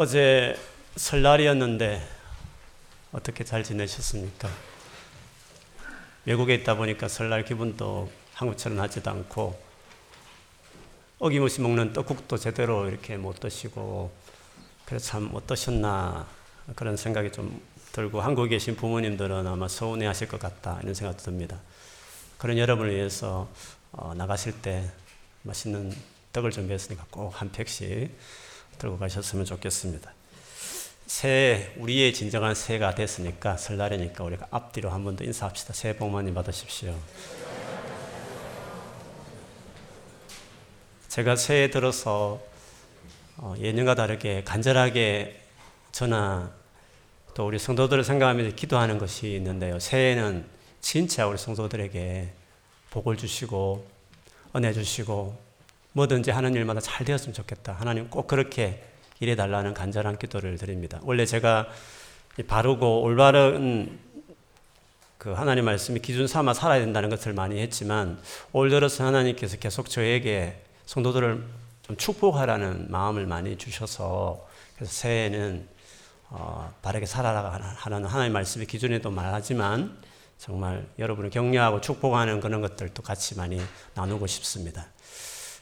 어제 설날이었는데 어떻게 잘 지내셨습니까? 외국에 있다 보니까 설날 기분도 한국처럼 하지도 않고 어김없이 먹는 떡국도 제대로 이렇게 못 드시고 그래서 참 어떠셨나 그런 생각이 좀 들고 한국에 계신 부모님들은 아마 서운해 하실 것 같다 이런 생각도 듭니다. 그런 여러분을 위해서 어, 나가실 때 맛있는 떡을 준비했으니까 꼭 한 팩씩 들고 가셨으면 좋겠습니다. 새해, 우리의 진정한 새해가 됐으니까, 설날이니까 우리가 앞뒤로 한 번 더 인사합시다. 새해 복 많이 받으십시오. 제가 새해 들어서 어, 예년과 다르게 간절하게 저나 또 우리 성도들을 생각하면서 기도하는 것이 있는데요. 새해는 진짜 우리 성도들에게 복을 주시고 은혜 주시고 뭐든지 하는 일마다 잘 되었으면 좋겠다. 하나님 꼭 그렇게 일해 달라는 간절한 기도를 드립니다. 원래 제가 바르고 올바른 그 하나님 말씀이 기준 삼아 살아야 된다는 것을 많이 했지만 올 들어서 하나님께서 계속 저에게 성도들을 좀 축복하라는 마음을 많이 주셔서 그래서 새해에는 어, 바르게 살아라 하는 하나님 말씀의 기준에도 말하지만 정말 여러분을 격려하고 축복하는 그런 것들도 같이 많이 나누고 싶습니다.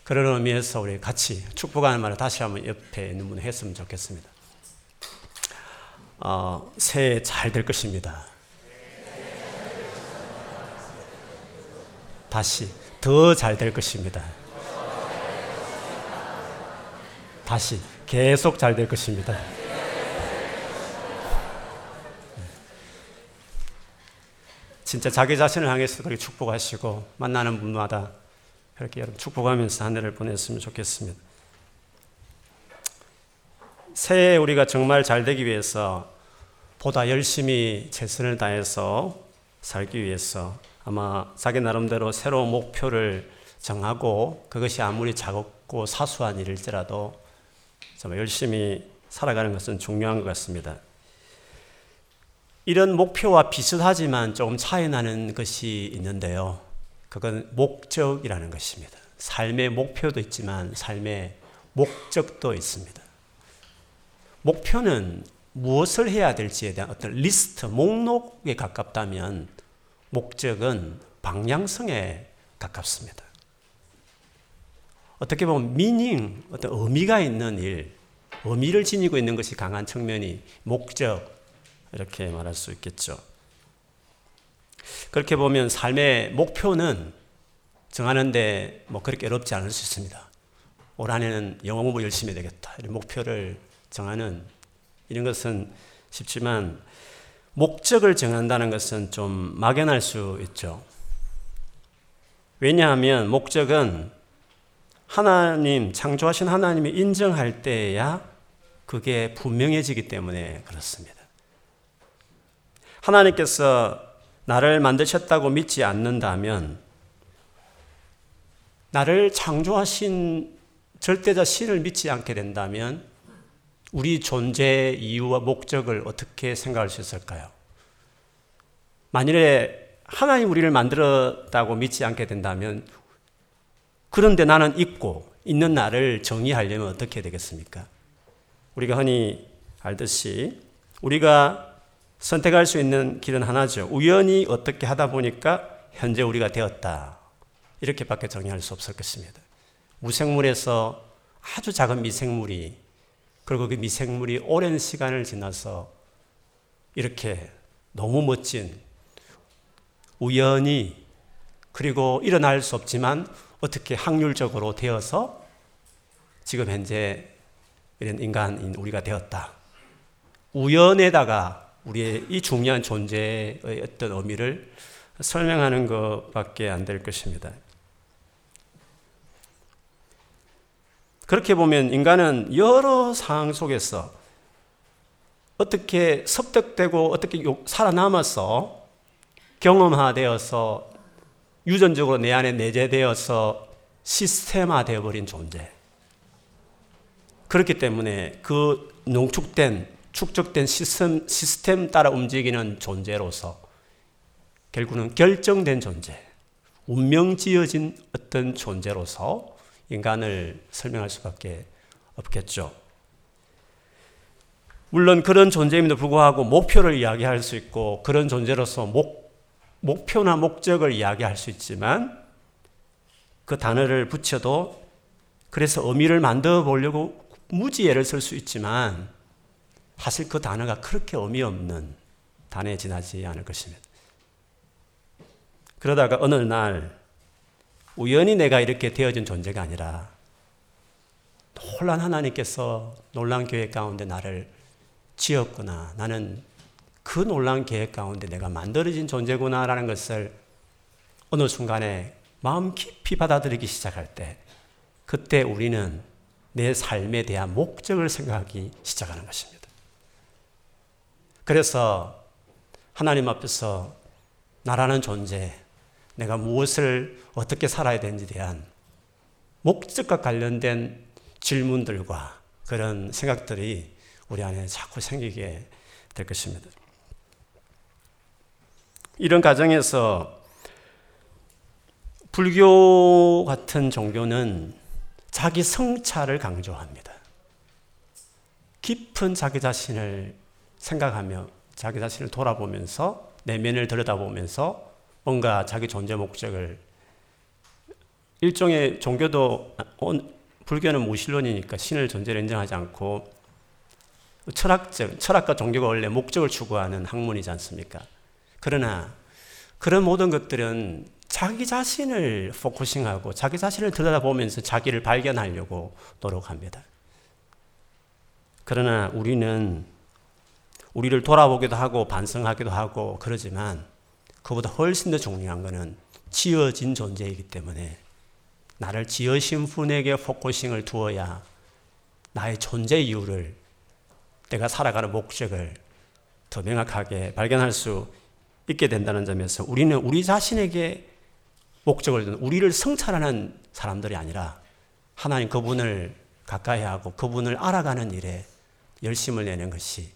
그런 의미에서 우리 같이 축복하는 말을 다시 한번 옆에 있는 분 했으면 좋겠습니다. 어, 새해 잘 될 것입니다. 다시 더 잘 될 것입니다. 다시 계속 잘 될 것입니다. 진짜 자기 자신을 향해서 그렇게 축복하시고 만나는 분마다 그렇게 여러분 축복하면서 한 해를 보냈으면 좋겠습니다. 새해 우리가 정말 잘 되기 위해서 보다 열심히 최선을 다해서 살기 위해서 아마 자기 나름대로 새로운 목표를 정하고 그것이 아무리 작고 사소한 일일지라도 정말 열심히 살아가는 것은 중요한 것 같습니다. 이런 목표와 비슷하지만 조금 차이 나는 것이 있는데요. 그건 목적이라는 것입니다. 삶의 목표도 있지만 삶의 목적도 있습니다. 목표는 무엇을 해야 될지에 대한 어떤 리스트, 목록에 가깝다면 목적은 방향성에 가깝습니다. 어떻게 보면 미닝, 어떤 의미가 있는 일, 의미를 지니고 있는 것이 강한 측면이 목적, 이렇게 말할 수 있겠죠. 그렇게 보면 삶의 목표는 정하는데 뭐 그렇게 어렵지 않을 수 있습니다. 올 한해는 영어 공부 열심히 되겠다. 이런 목표를 정하는 이런 것은 쉽지만 목적을 정한다는 것은 좀 막연할 수 있죠. 왜냐하면 목적은 하나님, 창조하신 하나님이 인정할 때야 그게 분명해지기 때문에 그렇습니다. 하나님께서 나를 만드셨다고 믿지 않는다면 나를 창조하신 절대자 신을 믿지 않게 된다면 우리 존재의 이유와 목적을 어떻게 생각할 수 있을까요? 만일에 하나님 우리를 만들었다고 믿지 않게 된다면 그런데 나는 있고 있는 나를 정의하려면 어떻게 되겠습니까? 우리가 흔히 알듯이 우리가 선택할 수 있는 길은 하나죠. 우연히 어떻게 하다 보니까 현재 우리가 되었다. 이렇게밖에 정의할 수 없을 것입니다. 무생물에서 아주 작은 미생물이 그리고 그 미생물이 오랜 시간을 지나서 이렇게 너무 멋진 우연히 그리고 일어날 수 없지만 어떻게 확률적으로 되어서 지금 현재 이런 인간인 우리가 되었다. 우연에다가 우리의 이 중요한 존재의 어떤 의미를 설명하는 것밖에 안 될 것입니다. 그렇게 보면 인간은 여러 상황 속에서 어떻게 섭득되고 어떻게 살아남아서 경험화되어서 유전적으로 내 안에 내재되어서 시스템화 되어버린 존재. 그렇기 때문에 그 농축된 축적된 시스템, 시스템 따라 움직이는 존재로서 결국은 결정된 존재, 운명 지어진 어떤 존재로서 인간을 설명할 수밖에 없겠죠. 물론 그런 존재임에도 불구하고 목표를 이야기할 수 있고 그런 존재로서 목, 목표나 목적을 이야기할 수 있지만 그 단어를 붙여도 그래서 의미를 만들어 보려고 무지해를 쓸 수 있지만 사실 그 단어가 그렇게 의미 없는 단어에 지나지 않을 것입니다. 그러다가 어느 날 우연히 내가 이렇게 되어진 존재가 아니라 놀란 하나님께서 놀란 계획 가운데 나를 지었구나. 나는 그 놀란 계획 가운데 내가 만들어진 존재구나라는 것을 어느 순간에 마음 깊이 받아들이기 시작할 때 그때 우리는 내 삶에 대한 목적을 생각하기 시작하는 것입니다. 그래서 하나님 앞에서 나라는 존재, 내가 무엇을 어떻게 살아야 되는지에 대한 목적과 관련된 질문들과 그런 생각들이 우리 안에 자꾸 생기게 될 것입니다. 이런 과정에서 불교 같은 종교는 자기 성찰을 강조합니다. 깊은 자기 자신을 생각하며 자기 자신을 돌아보면서 내면을 들여다보면서 뭔가 자기 존재 목적을 일종의 종교도 불교는 무신론이니까 신을 존재를 인정하지 않고 철학적 철학과 종교가 원래 목적을 추구하는 학문이지 않습니까? 그러나 그런 모든 것들은 자기 자신을 focusing하고 자기 자신을 들여다보면서 자기를 발견하려고 노력합니다. 그러나 우리는 우리를 돌아보기도 하고 반성하기도 하고 그러지만 그보다 훨씬 더 중요한 것은 지어진 존재이기 때문에 나를 지으신 분에게 focusing을 두어야 나의 존재 이유를 내가 살아가는 목적을 더 명확하게 발견할 수 있게 된다는 점에서 우리는 우리 자신에게 목적을 두는 우리를 성찰하는 사람들이 아니라 하나님 그분을 가까이 하고 그분을 알아가는 일에 열심을 내는 것이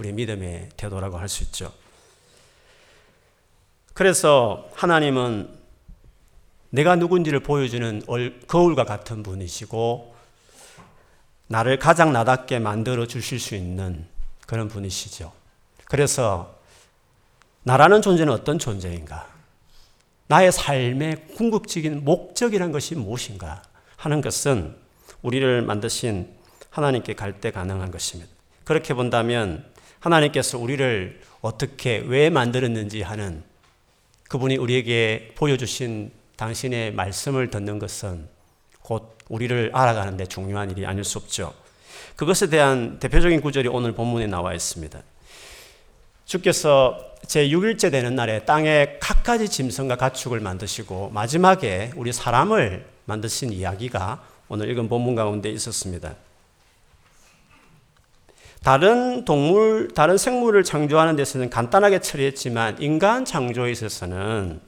우리 믿음의 태도라고 할 수 있죠. 그래서 하나님은 내가 누군지를 보여주는 거울과 같은 분이시고 나를 가장 나답게 만들어 주실 수 있는 그런 분이시죠. 그래서 나라는 존재는 어떤 존재인가? 나의 삶의 궁극적인 목적이란 것이 무엇인가 하는 것은 우리를 만드신 하나님께 갈 때 가능한 것입니다. 그렇게 본다면 하나님께서 우리를 어떻게 왜 만들었는지 하는 그분이 우리에게 보여주신 당신의 말씀을 듣는 것은 곧 우리를 알아가는 데 중요한 일이 아닐 수 없죠. 그것에 대한 대표적인 구절이 오늘 본문에 나와 있습니다. 주께서 제 6일째 되는 날에 땅에 갖가지 짐승과 가축을 만드시고 마지막에 우리 사람을 만드신 이야기가 오늘 읽은 본문 가운데 있었습니다. 다른 동물, 다른 생물을 창조하는 데서는 간단하게 처리했지만 인간 창조에 있어서는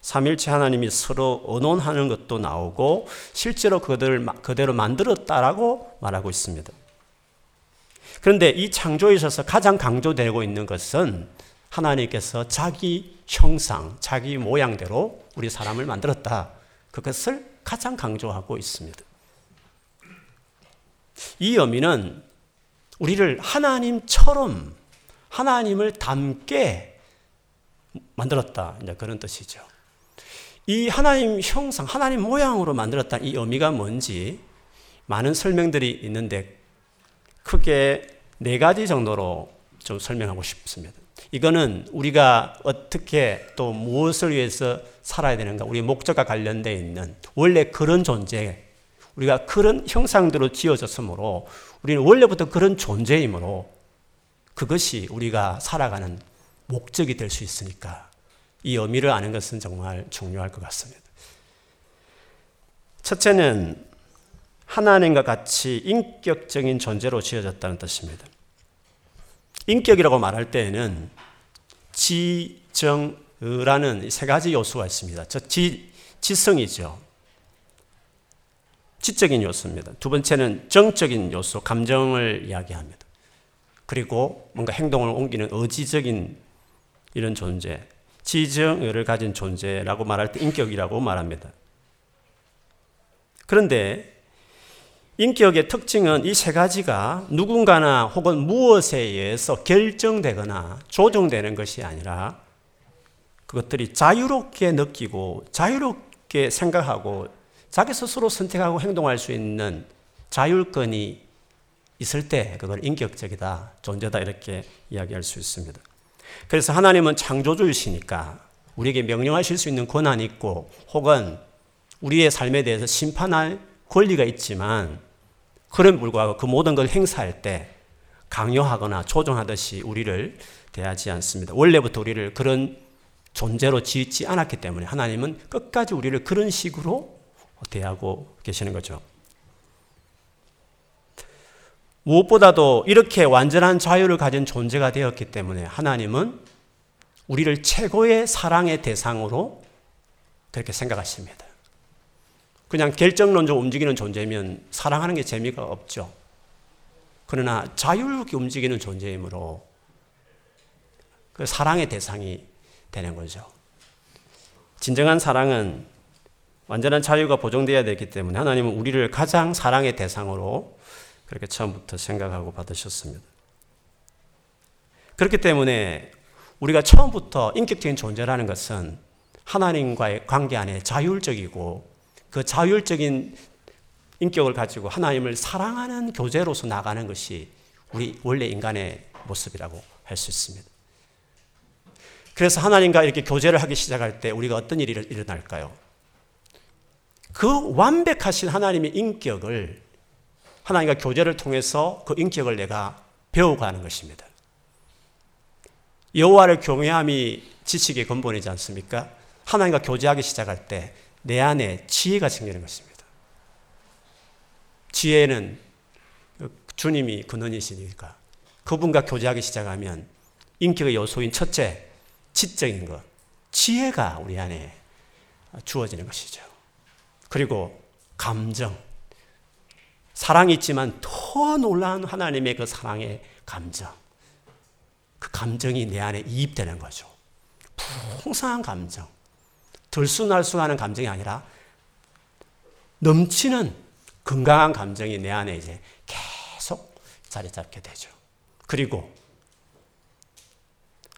삼일체 하나님이 서로 언론하는 것도 나오고 실제로 그들을 그대로 만들었다라고 말하고 있습니다. 그런데 이 창조에 있어서 가장 강조되고 있는 것은 하나님께서 자기 형상, 자기 모양대로 우리 사람을 만들었다. 그것을 가장 강조하고 있습니다. 이 의미는 우리를 하나님처럼 하나님을 닮게 만들었다. 이제 그런 뜻이죠. 이 하나님 형상, 하나님 모양으로 만들었다는 이 의미가 뭔지 많은 설명들이 있는데 크게 네 가지 정도로 좀 설명하고 싶습니다. 이거는 우리가 어떻게 또 무엇을 위해서 살아야 되는가, 우리 목적과 관련되어 있는 원래 그런 존재, 우리가 그런 형상대로 지어졌으므로 우리는 원래부터 그런 존재이므로 그것이 우리가 살아가는 목적이 될 수 있으니까 이 의미를 아는 것은 정말 중요할 것 같습니다. 첫째는 하나님과 같이 인격적인 존재로 지어졌다는 뜻입니다. 인격이라고 말할 때에는 지, 정, 의라는 세 가지 요소가 있습니다. 저 지, 지성이죠. 지적인 요소입니다. 두 번째는 정적인 요소, 감정을 이야기합니다. 그리고 뭔가 행동을 옮기는 의지적인 이런 존재. 지정을 가진 존재라고 말할 때 인격이라고 말합니다. 그런데 인격의 특징은 이 세 가지가 누군가나 혹은 무엇에 의해서 결정되거나 조정되는 것이 아니라 그것들이 자유롭게 느끼고 자유롭게 생각하고 자기 스스로 선택하고 행동할 수 있는 자율권이 있을 때 그걸 인격적이다, 존재다 이렇게 이야기할 수 있습니다. 그래서 하나님은 창조주이시니까 우리에게 명령하실 수 있는 권한이 있고 혹은 우리의 삶에 대해서 심판할 권리가 있지만 그런 불구하고 그 모든 걸 행사할 때 강요하거나 조종하듯이 우리를 대하지 않습니다. 원래부터 우리를 그런 존재로 지지 않았기 때문에 하나님은 끝까지 우리를 그런 식으로 대하고 계시는 거죠. 무엇보다도 이렇게 완전한 자유를 가진 존재가 되었기 때문에 하나님은 우리를 최고의 사랑의 대상으로 그렇게 생각하십니다. 그냥 결정론적으로 움직이는 존재면 사랑하는 게 재미가 없죠. 그러나 자유롭게 움직이는 존재이므로 그 사랑의 대상이 되는 거죠. 진정한 사랑은 완전한 자유가 보정되어야 되기 때문에 하나님은 우리를 가장 사랑의 대상으로 그렇게 처음부터 생각하고 받으셨습니다. 그렇기 때문에 우리가 처음부터 인격적인 존재라는 것은 하나님과의 관계 안에 자율적이고 그 자율적인 인격을 가지고 하나님을 사랑하는 교제로서 나가는 것이 우리 원래 인간의 모습이라고 할 수 있습니다. 그래서 하나님과 이렇게 교제를 하기 시작할 때 우리가 어떤 일이 일어날까요? 그 완벽하신 하나님의 인격을 하나님과 교제를 통해서 그 인격을 내가 배워가는 것입니다. 여호와를 경외함이 지식의 근본이지 않습니까? 하나님과 교제하기 시작할 때 내 안에 지혜가 생기는 것입니다. 지혜는 주님이 근원이시니까 그분과 교제하기 시작하면 인격의 요소인 첫째, 지적인 것, 지혜가 우리 안에 주어지는 것이죠. 그리고 감정, 사랑이 있지만 더 놀라운 하나님의 그 사랑의 감정. 그 감정이 내 안에 이입되는 거죠. 풍성한 감정. 들쑥날쑥하는 감정이 아니라 넘치는 건강한 감정이 내 안에 이제 계속 자리 잡게 되죠. 그리고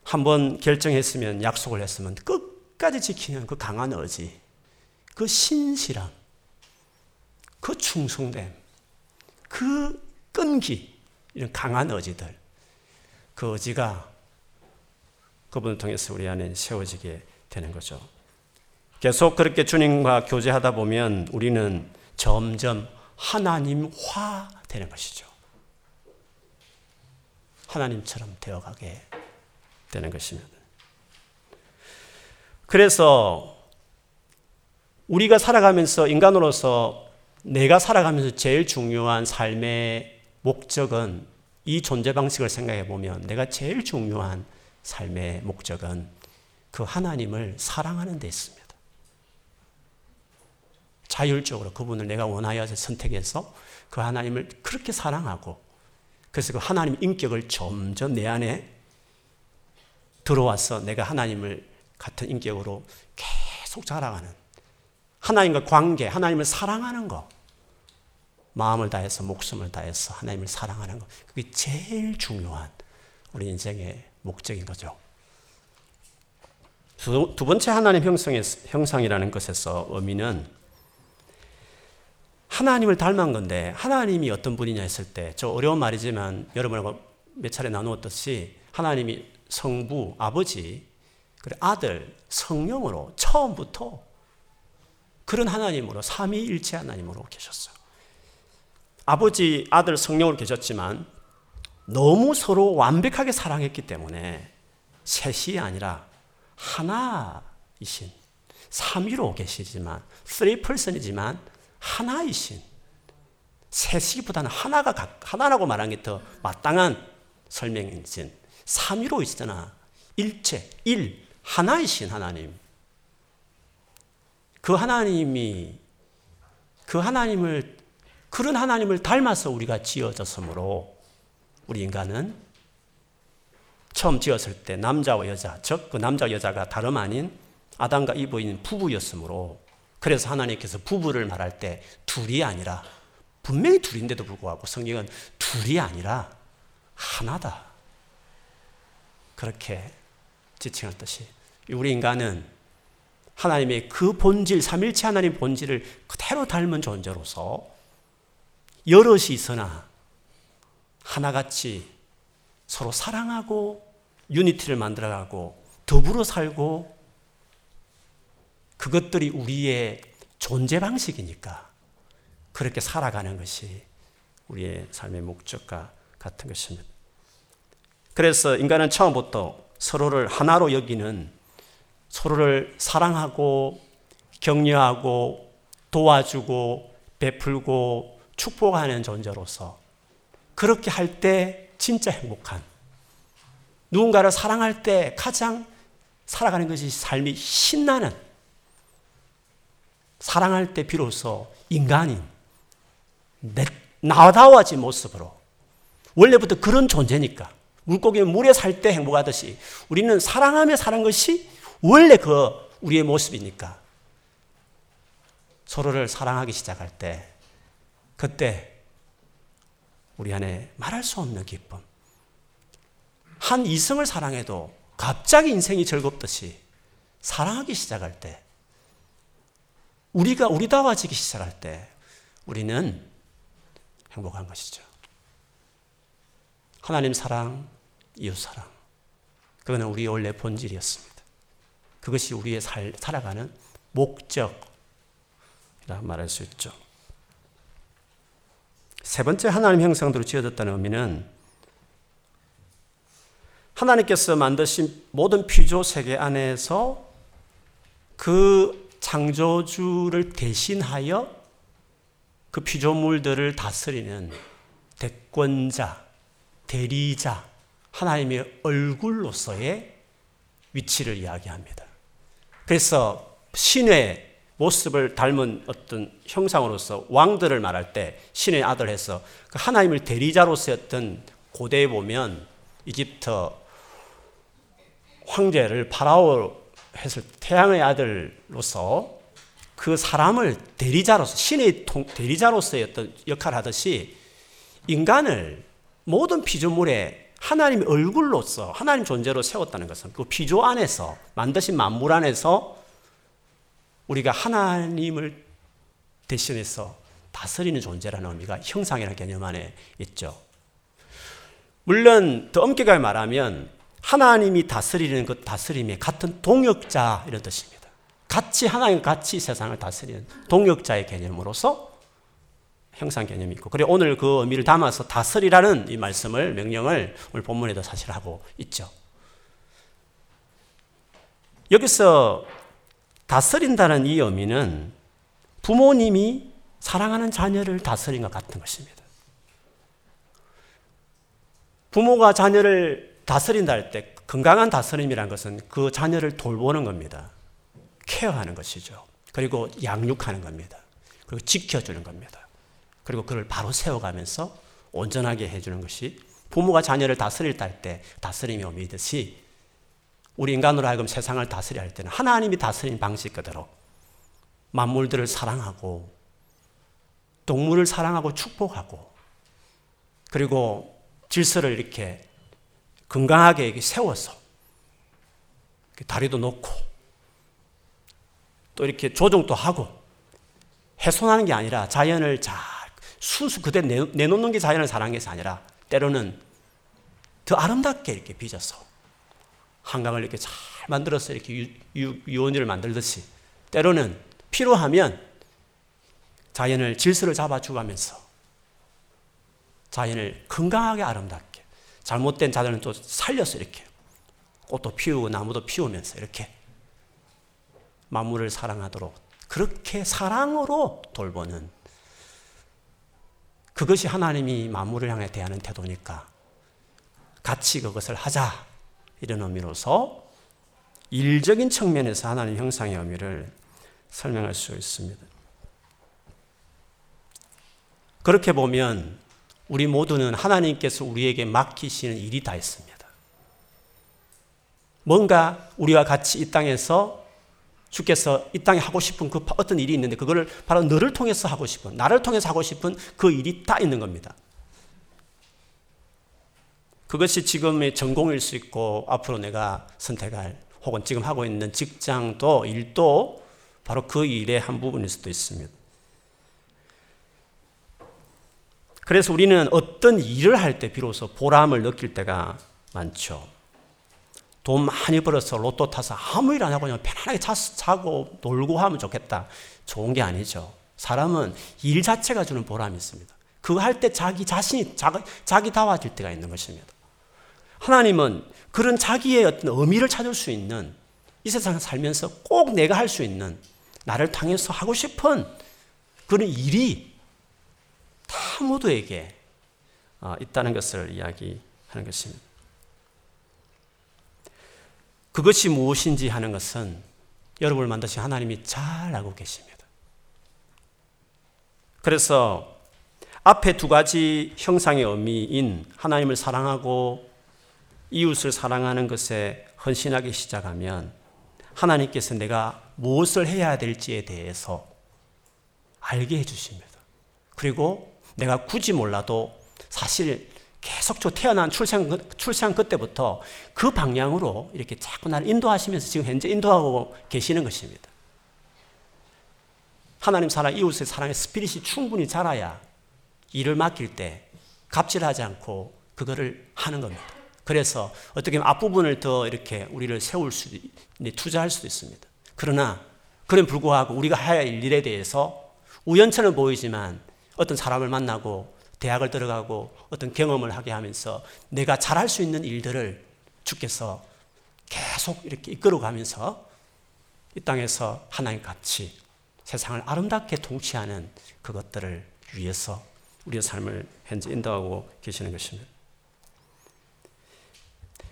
한번 결정했으면 약속을 했으면 끝까지 지키는 그 강한 의지, 그 신실함, 그 충성됨, 그 끈기, 이런 강한 의지들, 그 의지가 그분을 통해서 우리 안에 세워지게 되는 거죠. 계속 그렇게 주님과 교제하다 보면 우리는 점점 하나님화 되는 것이죠. 하나님처럼 되어가게 되는 것입니다. 그래서 우리가 살아가면서 인간으로서 내가 살아가면서 제일 중요한 삶의 목적은 이 존재 방식을 생각해 보면 내가 제일 중요한 삶의 목적은 그 하나님을 사랑하는 데 있습니다. 자율적으로 그분을 내가 원하여서 선택해서 그 하나님을 그렇게 사랑하고 그래서 그 하나님 인격을 점점 내 안에 들어와서 내가 하나님을 같은 인격으로 계속 자라가는 하나님과 관계, 하나님을 사랑하는 것. 마음을 다해서 목숨을 다해서 하나님을 사랑하는 것. 그게 제일 중요한 우리 인생의 목적인 거죠. 두, 두 번째 하나님 형성의, 형상이라는 것에서 의미는 하나님을 닮은 건데 하나님이 어떤 분이냐 했을 때 저 어려운 말이지만 여러분하고 몇 차례 나누었듯이 하나님이 성부, 아버지, 그리고 아들, 성령으로 처음부터 그런 하나님으로 삼위일체 하나님으로 계셨어요. 아버지, 아들, 성령으로 계셨지만 너무 서로 완벽하게 사랑했기 때문에 셋이 아니라 하나이신 삼위로 계시지만 3person이지만 하나이신 셋이보다는 하나가 하나라고 말하는 게더 마땅한 설명이신 삼위로 있잖아 일체 일 하나이신 하나님 그 하나님이 그 하나님을 그런 하나님을 닮아서 우리가 지어졌으므로 우리 인간은 처음 지었을 때 남자와 여자, 즉 그 남자 여자가 다름 아닌 아담과 이브인 부부였으므로 그래서 하나님께서 부부를 말할 때 둘이 아니라 분명히 둘인데도 불구하고 성경은 둘이 아니라 하나다. 그렇게 지칭했듯이 우리 인간은 하나님의 그 본질, 삼일체 하나님 본질을 그대로 닮은 존재로서 여럿이 있으나 하나같이 서로 사랑하고 유니티를 만들어가고 더불어 살고 그것들이 우리의 존재 방식이니까 그렇게 살아가는 것이 우리의 삶의 목적과 같은 것입니다. 그래서 인간은 처음부터 서로를 하나로 여기는 서로를 사랑하고 격려하고 도와주고 베풀고 축복하는 존재로서 그렇게 할 때 진짜 행복한 누군가를 사랑할 때 가장 살아가는 것이 삶이 신나는 사랑할 때 비로소 인간인 내, 나다워진 모습으로 원래부터 그런 존재니까. 물고기는 물에 살 때 행복하듯이 우리는 사랑하며 사는 것이 원래 그 우리의 모습이니까 서로를 사랑하기 시작할 때 그때 우리 안에 말할 수 없는 기쁨. 한 이성을 사랑해도 갑자기 인생이 즐겁듯이 사랑하기 시작할 때 우리가 우리다워지기 시작할 때 우리는 행복한 것이죠. 하나님 사랑, 이웃 사랑. 그거는 우리의 원래 본질이었습니다. 그것이 우리의 살, 살아가는 목적이라 말할 수 있죠. 세 번째 하나님 형상대로 지어졌다는 의미는 하나님께서 만드신 모든 피조 세계 안에서 그 창조주를 대신하여 그 피조물들을 다스리는 대권자, 대리자, 하나님의 얼굴로서의 위치를 이야기합니다. 그래서 신의 모습을 닮은 어떤 형상으로서 왕들을 말할 때 신의 아들 해서 그 하나님을 대리자로서였던 고대에 보면 이집트 황제를 파라오 했을 태양의 아들로서 그 사람을 대리자로서 신의 대리자로서의 어떤 역할을 하듯이 인간을 모든 피조물에 하나님의 얼굴로서 하나님 존재로 세웠다는 것은 그 피조 안에서 만드신 만물 안에서 우리가 하나님을 대신해서 다스리는 존재라는 의미가 형상이라는 개념 안에 있죠. 물론 더 엄격하게 말하면 하나님이 다스리는 그 다스림의 같은 동역자 이런 뜻입니다. 같이 하나님 같이 세상을 다스리는 동역자의 개념으로서 형상 개념이 있고 그리고 오늘 그 의미를 담아서 다스리라는 이 말씀을 명령을 오늘 본문에도 사실 하고 있죠. 여기서 다스린다는 이 의미는 부모님이 사랑하는 자녀를 다스린 것 같은 것입니다. 부모가 자녀를 다스린다 할 때 건강한 다스림이란 것은 그 자녀를 돌보는 겁니다. 케어하는 것이죠. 그리고 양육하는 겁니다. 그리고 지켜주는 겁니다. 그리고 그를 바로 세워가면서 온전하게 해주는 것이 부모가 자녀를 다스릴 때 다스림이 의미듯이 우리 인간으로 하여금 세상을 다스려 할 때는 하나님이 다스린 방식 그대로 만물들을 사랑하고 동물을 사랑하고 축복하고 그리고 질서를 이렇게 건강하게 세워서 다리도 놓고 또 이렇게 조정도 하고 훼손하는 게 아니라 자연을 잘 순수 그대로 내놓는 게 자연을 사랑하는 것이 아니라 때로는 더 아름답게 이렇게 빚어서 한강을 이렇게 잘 만들어서 이렇게 유, 유 원지를 만들듯이 때로는 필요하면 자연을 질서를 잡아주가면서 자연을 건강하게 아름답게 잘못된 자연은 또 살려서 이렇게 꽃도 피우고 나무도 피우면서 이렇게 만물을 사랑하도록 그렇게 사랑으로 돌보는 그것이 하나님이 만물을 향해 대하는 태도니까 같이 그것을 하자 이런 의미로서 일적인 측면에서 하나님 형상의 의미를 설명할 수 있습니다. 그렇게 보면 우리 모두는 하나님께서 우리에게 맡기시는 일이 다 있습니다. 뭔가 우리와 같이 이 땅에서 주께서 이 땅에 하고 싶은 그 어떤 일이 있는데 그거를 바로 너를 통해서 하고 싶은 나를 통해서 하고 싶은 그 일이 다 있는 겁니다. 그것이 지금의 전공일 수 있고 앞으로 내가 선택할 혹은 지금 하고 있는 직장도 일도 바로 그 일의 한 부분일 수도 있습니다. 그래서 우리는 어떤 일을 할 때 비로소 보람을 느낄 때가 많죠. 돈 많이 벌어서 로또 타서 아무 일 안 하고 그냥 편안하게 자고 놀고 하면 좋겠다. 좋은 게 아니죠. 사람은 일 자체가 주는 보람이 있습니다. 그거 할때 자기 자신이 자기, 자기 다워질 때가 있는 것입니다. 하나님은 그런 자기의 어떤 의미를 찾을 수 있는 이 세상 살면서 꼭 내가 할 수 있는 나를 당해서 하고 싶은 그런 일이 다 모두에게 어, 있다는 것을 이야기하는 것입니다. 그것이 무엇인지 하는 것은 여러분을 만드신 하나님이 잘 알고 계십니다. 그래서 앞에 두 가지 형상의 의미인 하나님을 사랑하고 이웃을 사랑하는 것에 헌신하기 시작하면 하나님께서 내가 무엇을 해야 될지에 대해서 알게 해주십니다. 그리고 내가 굳이 몰라도 사실 계속 저 태어난 출생, 출생 그때부터 그 방향으로 이렇게 자꾸 나를 인도하시면서 지금 현재 인도하고 계시는 것입니다. 하나님 사랑, 이웃의 사랑의 스피릿이 충분히 자라야 일을 맡길 때 갑질하지 않고 그거를 하는 겁니다. 그래서 어떻게 보면 앞부분을 더 이렇게 우리를 세울 수, 투자할 수도 있습니다. 그러나, 그런 불구하고 우리가 해야 할 일에 대해서 우연처럼 보이지만 어떤 사람을 만나고 대학을 들어가고 어떤 경험을 하게 하면서 내가 잘할 수 있는 일들을 주께서 계속 이렇게 이끌어 가면서 이 땅에서 하나님 같이 세상을 아름답게 통치하는 그것들을 위해서 우리의 삶을 현재 인도하고 계시는 것입니다.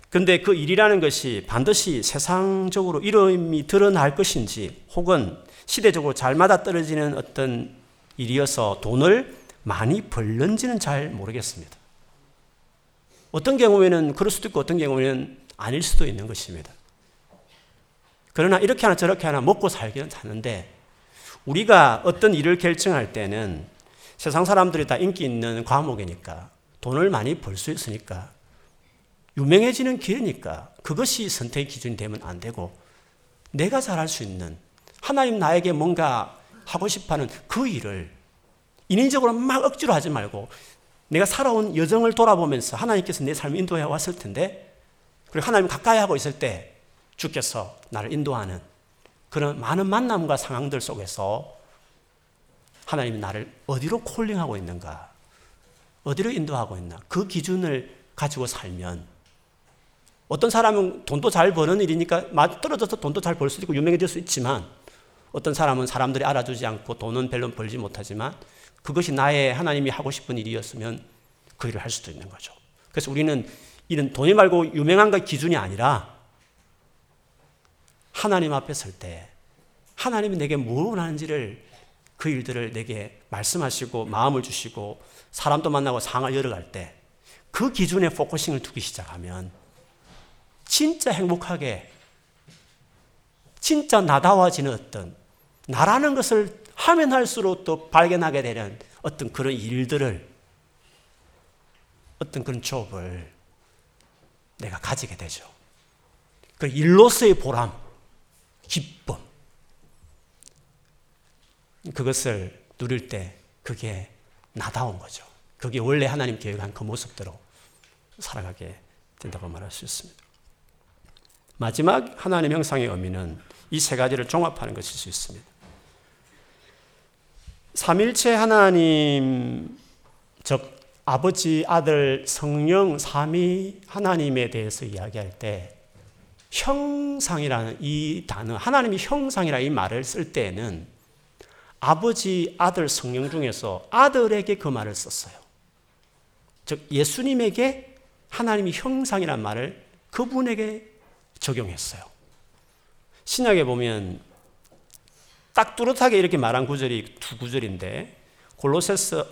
근데 그 일이라는 것이 반드시 세상적으로 이름이 드러날 것인지 혹은 시대적으로 잘 맞아떨어지는 어떤 일이어서 돈을 많이 벌는지는 잘 모르겠습니다. 어떤 경우에는 그럴 수도 있고 어떤 경우에는 아닐 수도 있는 것입니다. 그러나 이렇게 하나 저렇게 하나 먹고 살기는 하는데 우리가 어떤 일을 결정할 때는 세상 사람들이 다 인기 있는 과목이니까 돈을 많이 벌 수 있으니까 유명해지는 길이니까 그것이 선택 기준이 되면 안 되고 내가 잘할 수 있는 하나님 나에게 뭔가 하고 싶어 하는 그 일을 인위적으로 막 억지로 하지 말고 내가 살아온 여정을 돌아보면서 하나님께서 내 삶을 인도해 왔을 텐데 그리고 하나님 가까이 하고 있을 때 주께서 나를 인도하는 그런 많은 만남과 상황들 속에서 하나님이 나를 어디로 콜링하고 있는가 어디로 인도하고 있나 그 기준을 가지고 살면 어떤 사람은 돈도 잘 버는 일이니까 떨어져서 돈도 잘 벌 수 있고 유명해질 수 있지만 어떤 사람은 사람들이 알아주지 않고 돈은 별로 벌지 못하지만 그것이 나의 하나님이 하고 싶은 일이었으면 그 일을 할 수도 있는 거죠. 그래서 우리는 이런 돈이 많고 유명한 것 기준이 아니라 하나님 앞에 설 때 하나님이 내게 뭘 원하는지를 그 일들을 내게 말씀하시고 마음을 주시고 사람도 만나고 상을 열어갈 때 그 기준에 focusing을 두기 시작하면 진짜 행복하게 진짜 나다워지는 어떤 나라는 것을 하면 할수록 또 발견하게 되는 어떤 그런 일들을 어떤 그런 좁을 내가 가지게 되죠. 그 일로서의 보람, 기쁨. 그것을 누릴 때 그게 나다운 거죠. 그게 원래 하나님 계획한 그 모습대로 살아가게 된다고 말할 수 있습니다. 마지막 하나님 형상의 의미는 이 세 가지를 종합하는 것일 수 있습니다. 삼일체 하나님, 즉 아버지, 아들, 성령, 삼위 하나님에 대해서 이야기할 때 형상이라는 이 단어, 하나님이 형상이라 이 말을 쓸 때에는 아버지, 아들, 성령 중에서 아들에게 그 말을 썼어요. 즉 예수님에게 하나님이 형상이란 말을 그분에게 적용했어요. 신약에 보면 딱 뚜렷하게 이렇게 말한 구절이 두 구절인데 골로새서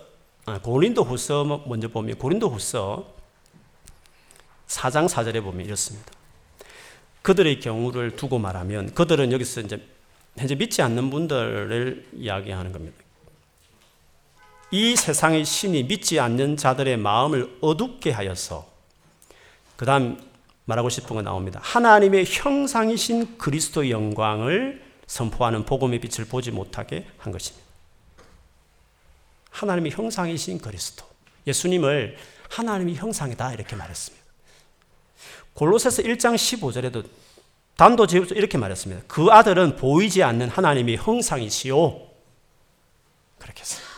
아, 고린도 후서 먼저 보면 고린도 후서 4장 4절에 보면 이렇습니다. 그들의 경우를 두고 말하면 그들은 여기서 이제 현재 믿지 않는 분들을 이야기하는 겁니다. 이 세상의 신이 믿지 않는 자들의 마음을 어둡게 하여서 그 다음 말하고 싶은 거 나옵니다. 하나님의 형상이신 그리스도의 영광을 선포하는 복음의 빛을 보지 못하게 한 것입니다. 하나님의 형상이신 그리스도. 예수님을 하나님의 형상이다 이렇게 말했습니다. 골로새서 1장 15절에도 단도직입 이렇게 말했습니다. 그 아들은 보이지 않는 하나님의 형상이시요. 그렇게 했습니다.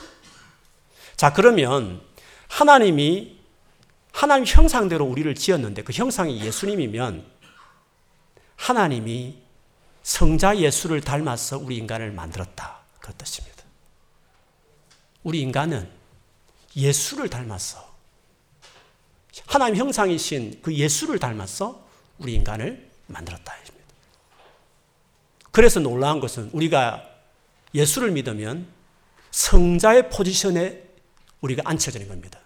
자, 그러면 하나님이 하나님 형상대로 우리를 지었는데 그 형상이 예수님이면 하나님이 성자 예수를 닮아서 우리 인간을 만들었다. 그 뜻입니다. 우리 인간은 예수를 닮아서 하나님 형상이신 그 예수를 닮아서 우리 인간을 만들었다. 그래서 놀라운 것은 우리가 예수를 믿으면 성자의 포지션에 우리가 앉혀지는 겁니다.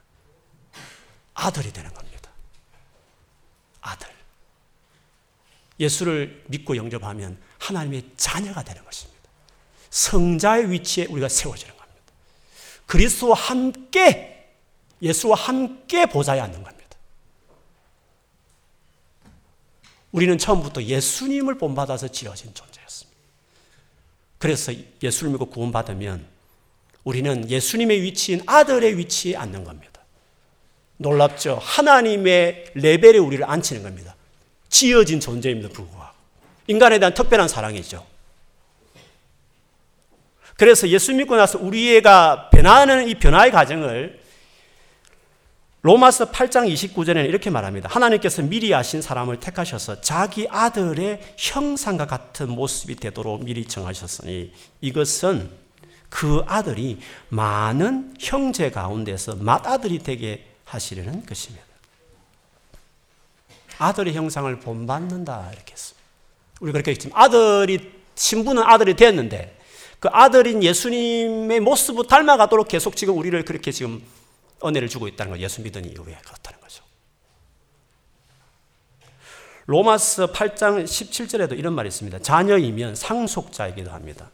아들이 되는 겁니다. 아들. 예수를 믿고 영접하면 하나님의 자녀가 되는 것입니다. 성자의 위치에 우리가 세워지는 겁니다. 그리스도와 함께 예수와 함께 보좌에 앉는 겁니다. 우리는 처음부터 예수님을 본받아서 지어진 존재였습니다. 그래서 예수를 믿고 구원받으면 우리는 예수님의 위치인 아들의 위치에 앉는 겁니다. 놀랍죠? 하나님의 레벨에 우리를 앉히는 겁니다. 지어진 존재임에도 불구하고. 인간에 대한 특별한 사랑이죠. 그래서 예수 믿고 나서 우리가 변화하는 이 변화의 과정을 로마서 8장 29절에는 이렇게 말합니다. 하나님께서 미리 아신 사람을 택하셔서 자기 아들의 형상과 같은 모습이 되도록 미리 정하셨으니 이것은 그 아들이 많은 형제 가운데서 맏아들이 되게 하시려는 것입니다. 아들의 형상을 본받는다 이렇게 했습니다. 우리 그렇게 했지만 아들이 신부는 아들이 됐는데 그 아들인 예수님의 모습을 닮아가도록 계속 지금 우리를 그렇게 지금 은혜를 주고 있다는 거 예수 믿은 이후에 그렇다는 거죠. 로마서 8장 17절에도 이런 말이 있습니다. 자녀이면 상속자이기도 합니다.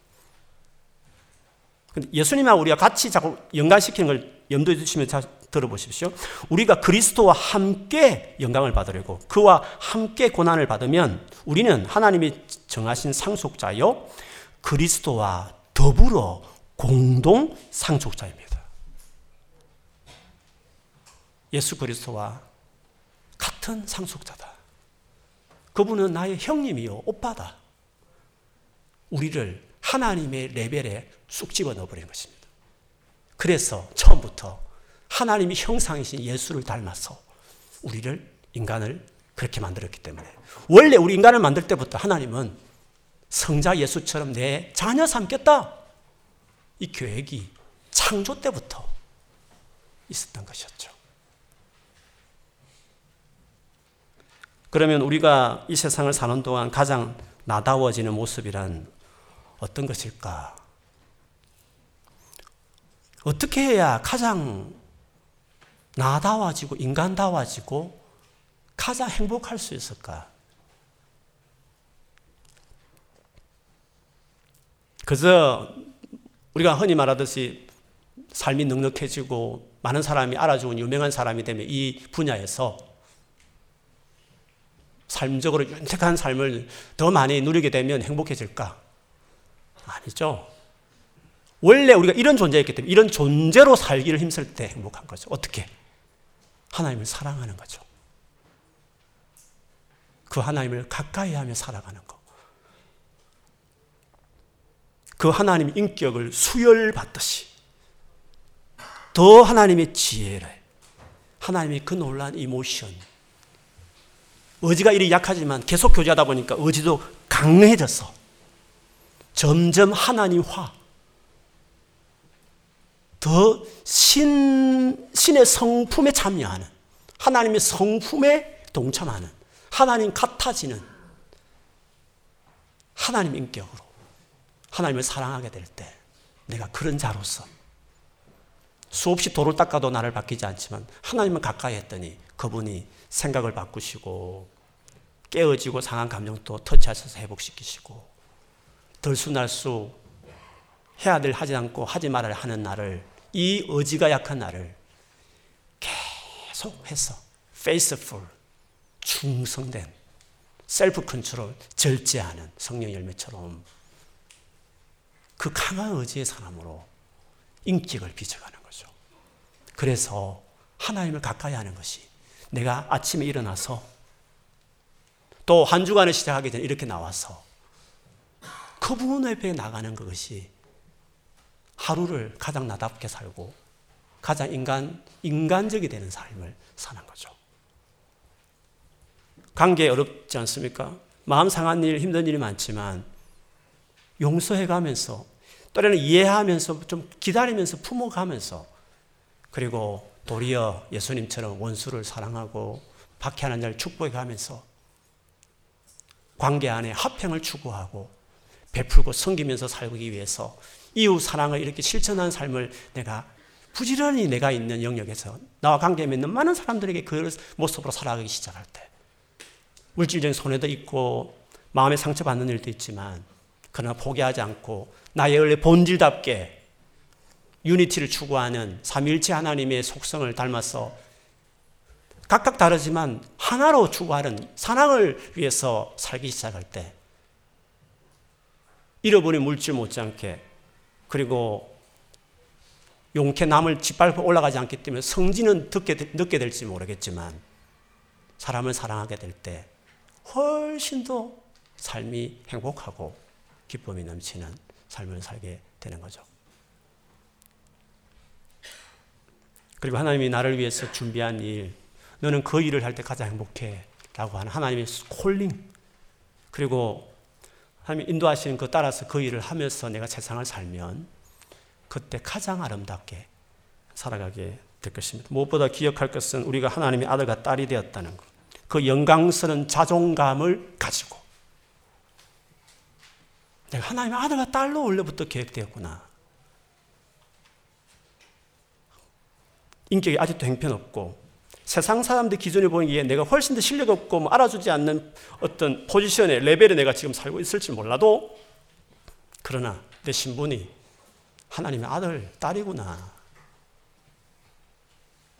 예수님하고 우리가 같이 자꾸 연관시키는 걸 염두에 두시면 잘 들어보십시오. 우리가 그리스도와 함께 영광을 받으려고 그와 함께 고난을 받으면 우리는 하나님이 정하신 상속자요 그리스도와 더불어 공동 상속자입니다. 예수 그리스도와 같은 상속자다. 그분은 나의 형님이요 오빠다. 우리를 하나님의 레벨에 쑥 집어 넣어 버린 것입니다. 그래서 처음부터 하나님이 형상이신 예수를 닮아서 우리를 인간을 그렇게 만들었기 때문에 원래 우리 인간을 만들 때부터 하나님은 성자 예수처럼 내 자녀 삼겠다. 이 계획이 창조 때부터 있었던 것이었죠. 그러면 우리가 이 세상을 사는 동안 가장 나다워지는 모습이란 어떤 것일까? 어떻게 해야 가장 나다워지고 인간다워지고 가장 행복할 수 있을까? 그저 우리가 흔히 말하듯이 삶이 넉넉해지고 많은 사람이 알아주는 유명한 사람이 되면 이 분야에서 삶적으로 윤택한 삶을 더 많이 누리게 되면 행복해질까? 아니죠. 원래 우리가 이런 존재였기 때문에 이런 존재로 살기를 힘쓸 때 행복한 거죠. 어떻게? 하나님을 사랑하는 거죠. 그 하나님을 가까이 하며 살아가는 거. 그 하나님 인격을 수혈받듯이 더 하나님의 지혜를 하나님의 그 놀란 이모션 의지가 이리 약하지만 계속 교제하다 보니까 의지도 강해져서 점점 하나님화 더 신, 신의 성품에 참여하는 하나님의 성품에 동참하는 하나님 같아지는 하나님 인격으로 하나님을 사랑하게 될 때 내가 그런 자로서 수없이 돌을 닦아도 나를 바뀌지 않지만 하나님을 가까이 했더니 그분이 생각을 바꾸시고 깨어지고 상한 감정도 터치하셔서 회복시키시고 덜수날수 해야 될 하지 않고 하지 말아야 하는 나를 이 의지가 약한 나를 계속 해서 faithful 충성된 셀프 컨트롤 절제하는 성령 열매처럼 그 강한 의지의 사람으로 인격을 비춰가는 거죠. 그래서 하나님을 가까이 하는 것이 내가 아침에 일어나서 또 한 주간을 시작하기 전에 이렇게 나와서 그분 앞에 나가는 것이 하루를 가장 나답게 살고 가장 인간, 인간적이 되는 삶을 사는 거죠. 관계 어렵지 않습니까? 마음 상한 일, 힘든 일이 많지만 용서해 가면서 또래는 이해하면서 좀 기다리면서 품어가면서 그리고 도리어 예수님처럼 원수를 사랑하고 박해하는 자를 축복해 가면서 관계 안에 합평을 추구하고 베풀고 섬기면서 살기 위해서 이웃 사랑을 이렇게 실천한 삶을 내가 부지런히 내가 있는 영역에서 나와 관계 맺는 많은 사람들에게 그 모습으로 살아가기 시작할 때 물질적인 손해도 있고 마음에 상처받는 일도 있지만 그러나 포기하지 않고 나의 원래 본질답게 유니티를 추구하는 삼일체 하나님의 속성을 닮아서 각각 다르지만 하나로 추구하는 사랑을 위해서 살기 시작할 때 잃어버린 물질 못지않게 그리고 용케 남을 짓밟고 올라가지 않기 때문에 성진은 늦게, 늦게 될지 모르겠지만 사람을 사랑하게 될 때 훨씬 더 삶이 행복하고 기쁨이 넘치는 삶을 살게 되는 거죠. 그리고 하나님이 나를 위해서 준비한 일, 너는 그 일을 할 때 가장 행복해. 라고 하는 하나님의 콜링. 그리고 하나님이 인도하시는 그 따라서 그 일을 하면서 내가 세상을 살면 그때 가장 아름답게 살아가게 될 것입니다. 무엇보다 기억할 것은 우리가 하나님의 아들과 딸이 되었다는 것. 그 영광스러운 자존감을 가지고 내가 하나님의 아들과 딸로 원래부터 계획되었구나. 인격이 아직도 행편없고 세상 사람들 기준에 보기에 내가 훨씬 더 실력 없고 뭐 알아주지 않는 어떤 포지션의 레벨에 내가 지금 살고 있을지 몰라도 그러나 내 신분이 하나님의 아들, 딸이구나.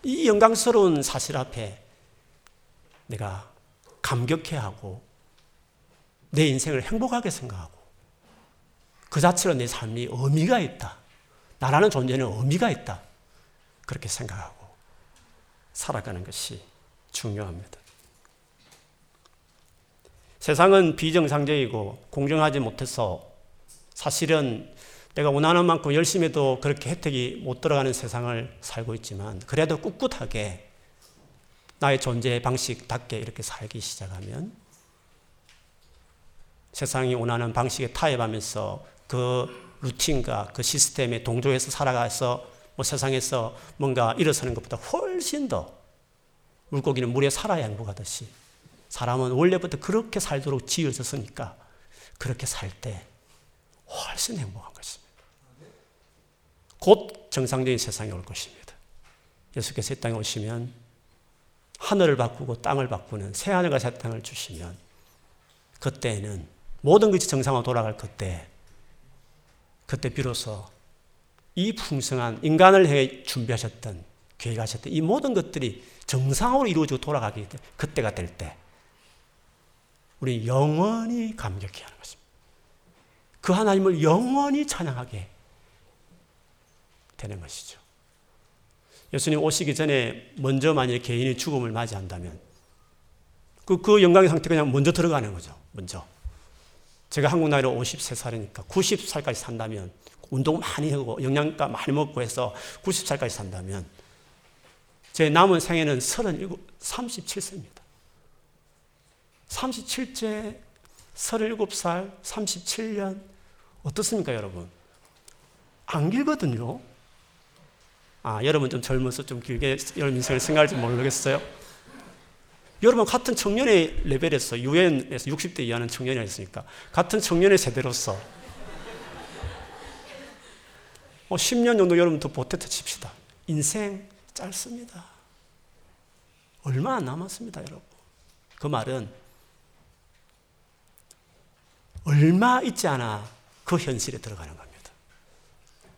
이 영광스러운 사실 앞에 내가 감격해 하고 내 인생을 행복하게 생각하고 그 자체로 내 삶이 의미가 있다. 나라는 존재는 의미가 있다. 그렇게 생각하고 살아가는 것이 중요합니다. 세상은 비정상적이고 공정하지 못해서 사실은 내가 원하는 만큼 열심히 해도 그렇게 혜택이 못 들어가는 세상을 살고 있지만 그래도 꿋꿋하게 나의 존재 방식답게 이렇게 살기 시작하면 세상이 원하는 방식에 타협하면서 그 루틴과 그 시스템에 동조해서 살아가서 뭐 세상에서 뭔가 일어서는 것보다 훨씬 더 물고기는 물에 살아야 행복하듯이 사람은 원래부터 그렇게 살도록 지어졌으니까 그렇게 살 때 훨씬 행복한 것입니다. 곧 정상적인 세상이 올 것입니다. 예수께서 이 땅에 오시면 하늘을 바꾸고 땅을 바꾸는 새 하늘과 새 땅을 주시면 그때는 모든 것이 정상으로 돌아갈 그때 그때 비로소 이 풍성한 인간을 향해 준비하셨던 계획하셨던 이 모든 것들이 정상으로 이루어지고 돌아가기 그때가 될 때 우리 영원히 감격해 하는 것입니다. 그 하나님을 영원히 찬양하게 되는 것이죠. 예수님 오시기 전에 먼저 만약 개인이 죽음을 맞이한다면 그, 그 영광의 상태 그냥 먼저 들어가는 거죠. 먼저. 제가 한국 나이로 53살이니까 90살까지 산다면 운동 많이 하고 영양가 많이 먹고 해서 90살까지 산다면 제 남은 생애는 37, 37세입니다. 37째, 37살, 37년. 어떻습니까, 여러분? 안 길거든요. 아, 여러분 좀 젊어서 좀 길게 여러분 인생을 생각할지 모르겠어요. 여러분 같은 청년의 레벨에서 유엔에서 60대 이하는 청년이 있으니까 같은 청년의 세대로서 뭐 10년 정도 여러분 더 보태터 칩시다. 인생 짧습니다. 얼마 안 남았습니다, 여러분. 그 말은 얼마 있지 않아 그 현실에 들어가는 겁니다.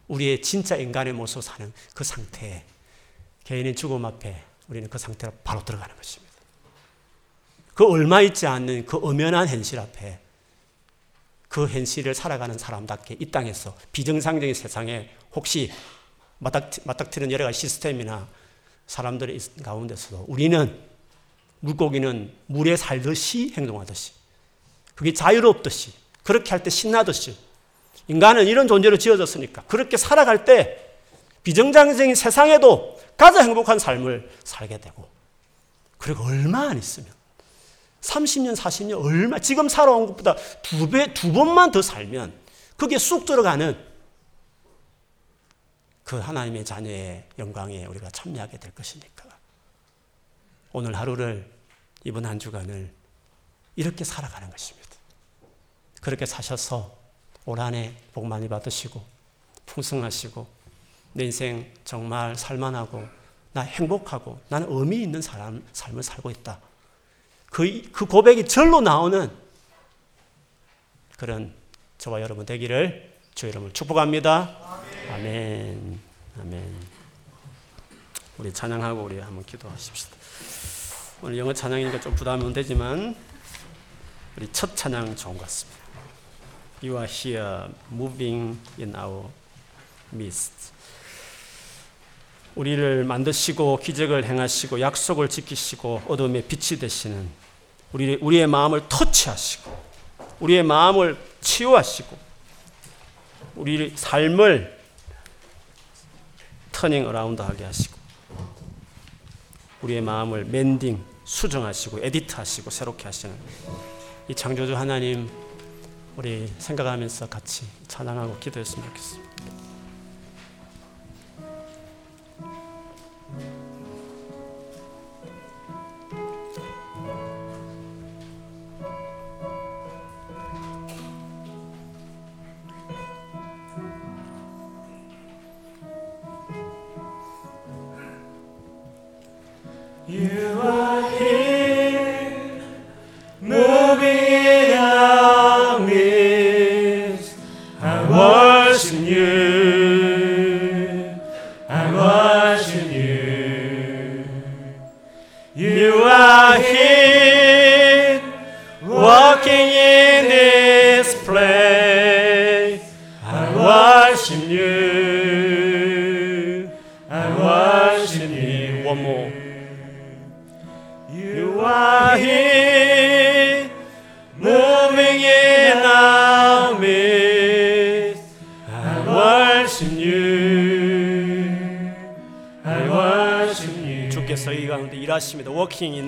우리의 진짜 인간의 모습 사는 그 상태에 개인의 죽음 앞에 우리는 그 상태로 바로 들어가는 것입니다. 그 얼마 있지 않는 그 엄연한 현실 앞에 그 현실을 살아가는 사람답게 이 땅에서 비정상적인 세상에 혹시 맞닥뜨는 여러 가지 시스템이나 사람들의 가운데서도 우리는 물고기는 물에 살듯이 행동하듯이 그게 자유롭듯이 그렇게 할 때 신나듯이 인간은 이런 존재로 지어졌으니까 그렇게 살아갈 때 비정상적인 세상에도 가장 행복한 삶을 살게 되고 그리고 얼마 안 있으면 30년, 40년 얼마 지금 살아온 것보다 두 배, 두 번만 더 살면 그게 쑥 들어가는 그 하나님의 자녀의 영광에 우리가 참여하게 될 것이니까. 오늘 하루를 이번 한 주간을 이렇게 살아가는 것입니다. 그렇게 사셔서 올 한해 복 많이 받으시고 풍성하시고 내 인생 정말 살만하고 나 행복하고 나는 의미 있는 사람 삶을 살고 있다. 그, 그 고백이 절로 나오는 그런 저와 여러분 되기를 주 이름을 축복합니다. 아멘. 아멘. 우리 찬양하고 우리 한번 기도하십시다. 오늘 영어 찬양이니까 좀 부담은 되지만 우리 첫 찬양 좋은 것 같습니다. You are here moving in our midst. 우리를 만드시고 기적을 행하시고 약속을 지키시고 어둠의 빛이 되시는 우리 우리의 마음을 터치하시고 우리의 마음을 치유하시고 우리 삶을 turning around 하게 하시고 우리의 마음을 mending 수정하시고 edit하시고 새롭게 하시는 이 창조주 하나님 우리 생각하면서 같이 찬양하고 기도했으면 좋겠습니다. You are 가운데 일하십니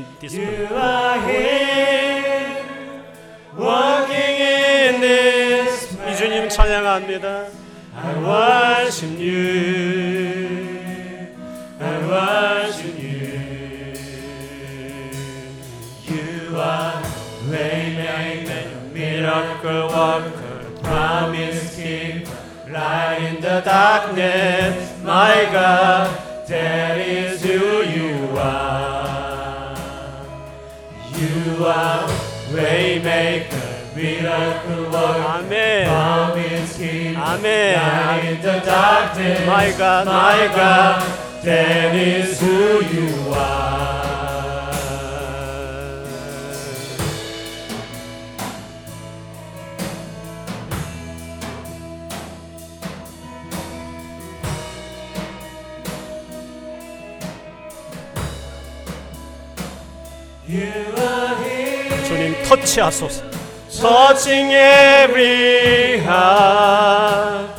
하소서. Touching every heart,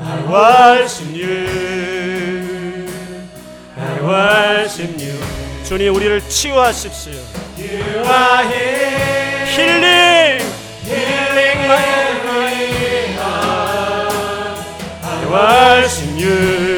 I worship you. I worship you. 주님 우리를 치유하십시오. You are here, healing, healing every heart. I worship you.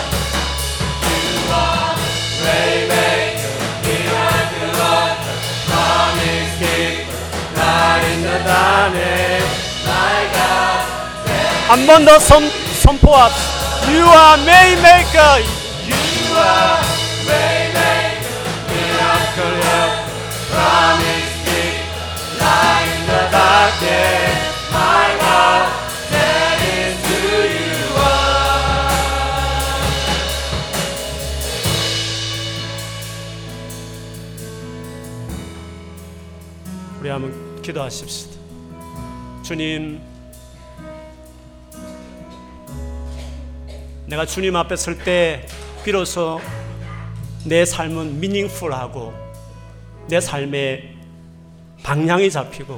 한 번 더 선포합시다. You are Maymaker. You are Waymaker. Miracle worker. Promise keeper. Light in the darkness. My God, that is who you are. 우리 한번 기도하십시다. 주님 내가 주님 앞에 설 때 비로소 내 삶은 미닝풀하고 내 삶의 방향이 잡히고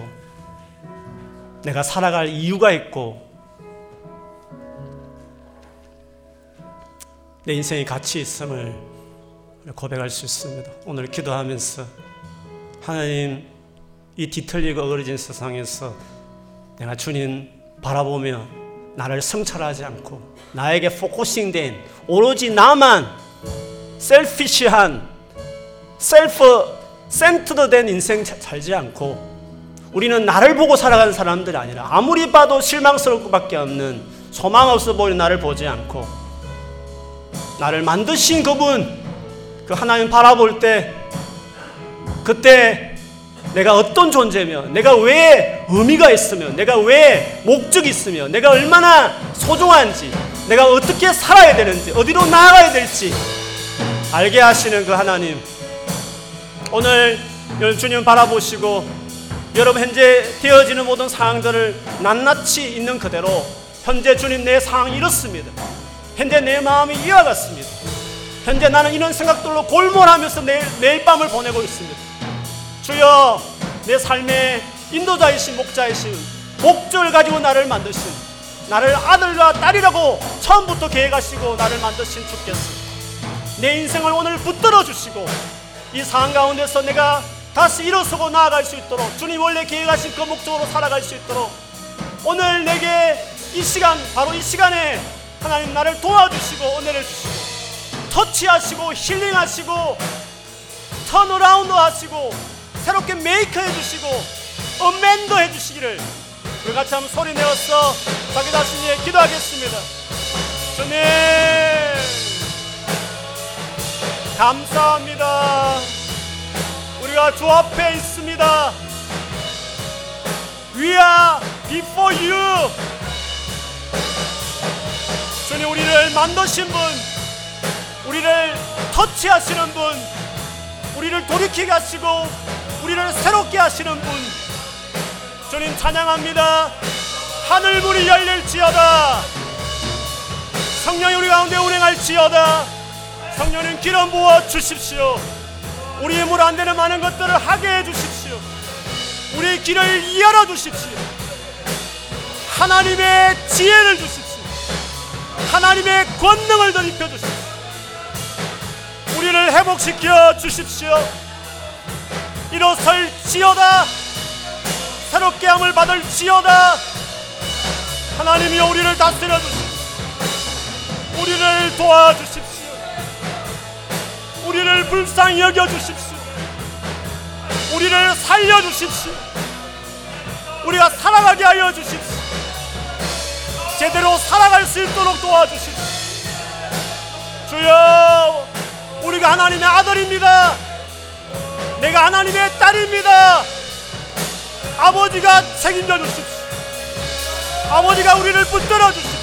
내가 살아갈 이유가 있고 내 인생에 가치 있음을 고백할 수 있습니다. 오늘 기도하면서 하나님 이 뒤틀리고 어그러진 세상에서 내가 주님 바라보며 나를 성찰하지 않고 나에게 focusing된 오로지 나만 selfish한 self-centered된 인생 살지 않고 우리는 나를 보고 살아가는 사람들이 아니라 아무리 봐도 실망스러울 것밖에 없는 소망 없어 보이는 나를 보지 않고 나를 만드신 그분 그 하나님 바라볼 때 그때 내가 어떤 존재며 내가 왜 의미가 있으며 내가 왜 목적이 있으며 내가 얼마나 소중한지 내가 어떻게 살아야 되는지 어디로 나아가야 될지 알게 하시는 그 하나님. 오늘 주님 바라보시고 여러분 현재 되어지는 모든 상황들을 낱낱이 있는 그대로 현재 주님 내 상황이 이렇습니다. 현재 내 마음이 이와 같습니다. 현재 나는 이런 생각들로 골몰하면서 내일, 내일 밤을 보내고 있습니다 주여 내 삶의 인도자이신 목자이신 목적을 가지고 나를 만드신 나를 아들과 딸이라고 처음부터 계획하시고 나를 만드신 주께서 내 인생을 오늘 붙들어 주시고 이 상황 가운데서 내가 다시 일어서고 나아갈 수 있도록 주님 원래 계획하신 그 목적으로 살아갈 수 있도록 오늘 내게 이 시간 바로 이 시간에 하나님 나를 도와주시고 은혜를 주시고 터치하시고 힐링하시고 turn around 하시고 새롭게 make 해주시고 amend도 해 주시기를 우리 같이 한번 소리 내어서 자기 자신이 기도하겠습니다. 주님! 감사합니다. 우리가 주 앞에 있습니다. We are before you. 주님 우리를 만드신 분 우리를 터치하시는 분 우리를 돌이키게 하시고 우리를 새롭게 하시는 분. 주님 찬양합니다. 하늘 문이 열릴지어다. 성령이 우리 가운데 운행할지어다. 성령님 기름 부어 주십시오. 우리의 물안 되는 많은 것들을 하게 해 주십시오. 우리의 길을 열어 주십시오. 하나님의 지혜를 주십시오. 하나님의 권능을 더 입혀 주십시오. 우리를 회복시켜 주십시오 일어설지어다. 새롭게 함을 받을지어다. 하나님이 우리를 다스려 주십시오. 우리를 도와주십시오. 우리를 불쌍히 여겨 주십시오. 우리를 살려 주십시오. 우리가 살아가게 하여 주십시오. 제대로 살아갈 수 있도록 도와주십시오. 주여 우리가 하나님의 아들입니다 내가 하나님의 딸입니다. 아버지가 책임져 주십시오. 아버지가 우리를 붙들어 주십시오.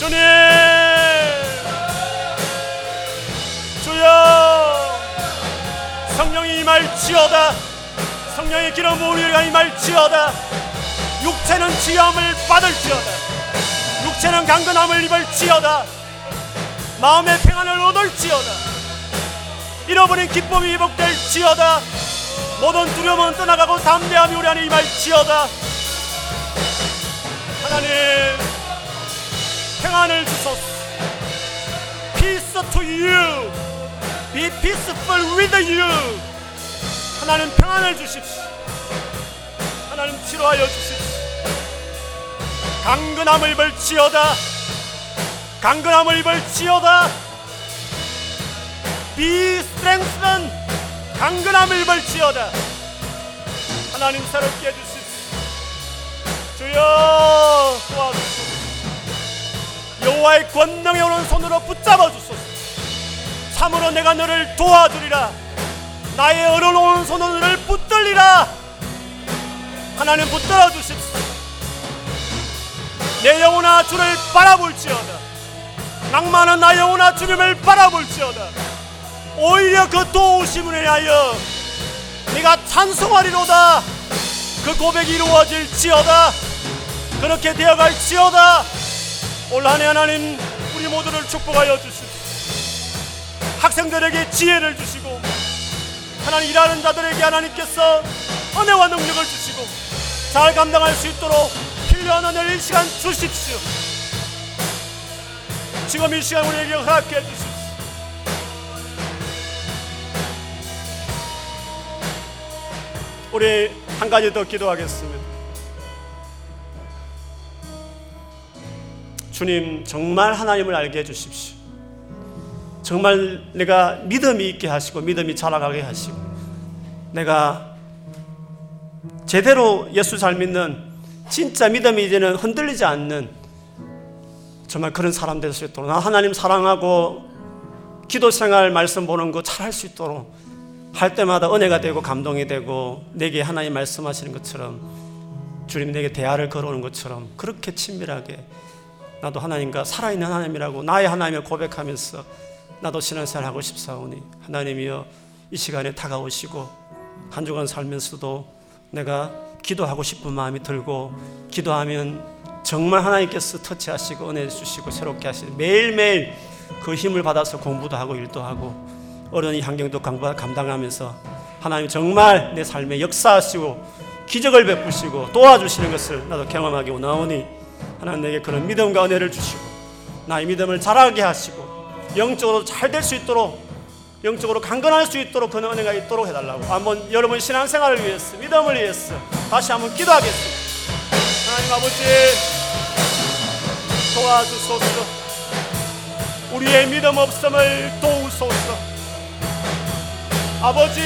주님, 주여, 성령이 임할지어다. 성령의 기름 우리가 임할지어다. 육체는 지함을 받을지어다. 육체는 강건함을 입을지어다. 마음의 평안을 얻을지어다. 잃어버린 기쁨이 회복될 지어다. 모든 두려움은 떠나가고 담대함이 우리 안에 임할 지어다. 하나님 평안을 주소서. Peace to you. Be peaceful with you. 하나님 평안을 주십시오. 하나님 치료하여 주십시오. 강근함을 입을 지어다. 강근함을 입을 지어다 Be strengthened 강근함을 입을지어다. 하나님 새롭게 해주십시오. 주여 도와주소서. 여호와의 권능에 오는 손으로 붙잡아 주소서. 참으로 내가 너를 도와주리라. 나의 어려운 손으로 너를 붙들리라. 하나님 붙들어 주십시오. 내 영혼아 주를 바라볼지어다. 낭만은 나 영혼아 주님을 바라볼지어다 오히려 그 도우심을 인하여 네가 찬송하리로다. 그 고백이 이루어질지어다. 그렇게 되어갈지어다. 올 한해 하나님 우리 모두를 축복하여 주시고 학생들에게 지혜를 주시고 하나님 일하는 자들에게 하나님께서 은혜와 능력을 주시고 잘 감당할 수 있도록 필요한 은혜를 이 시간 주십시오. 지금 이 시간 우리에게 허락해 주십시오 우리 한 가지 더 기도하겠습니다 주님 정말 하나님을 알게 해주십시오. 정말 내가 믿음이 있게 하시고 믿음이 자라가게 하시고 내가 제대로 예수 잘 믿는 진짜 믿음이 이제는 흔들리지 않는 정말 그런 사람 될 수 있도록 나 하나님 사랑하고 기도 생활 말씀 보는 거 잘 할 수 있도록 할 때마다 은혜가 되고 감동이 되고 내게 하나님 말씀하시는 것처럼 주님 내게 대화를 걸어오는 것처럼 그렇게 친밀하게 나도 하나님과 살아있는 하나님이라고 나의 하나님을 고백하면서 나도 신앙생활 하고 싶사오니 하나님이여 이 시간에 다가오시고 한 주간 살면서도 내가 기도하고 싶은 마음이 들고 기도하면 정말 하나님께서 터치하시고 은혜 주시고 새롭게 하시는 매일매일 그 힘을 받아서 공부도 하고 일도 하고 어른이 환경도 감당하면서 하나님 정말 내 삶에 역사하시고 기적을 베푸시고 도와주시는 것을 나도 경험하기 원하오니 하나님 내게 그런 믿음과 은혜를 주시고 나의 믿음을 자라게 하시고 영적으로 잘 될 수 있도록 영적으로 강건할 수 있도록 그런 은혜가 있도록 해달라고 한번 여러분 신앙생활을 위해서 믿음을 위해서 다시 한번 기도하겠습니다. 하나님 아버지 도와주소서. 우리의 믿음 없음을 도우소서 아버지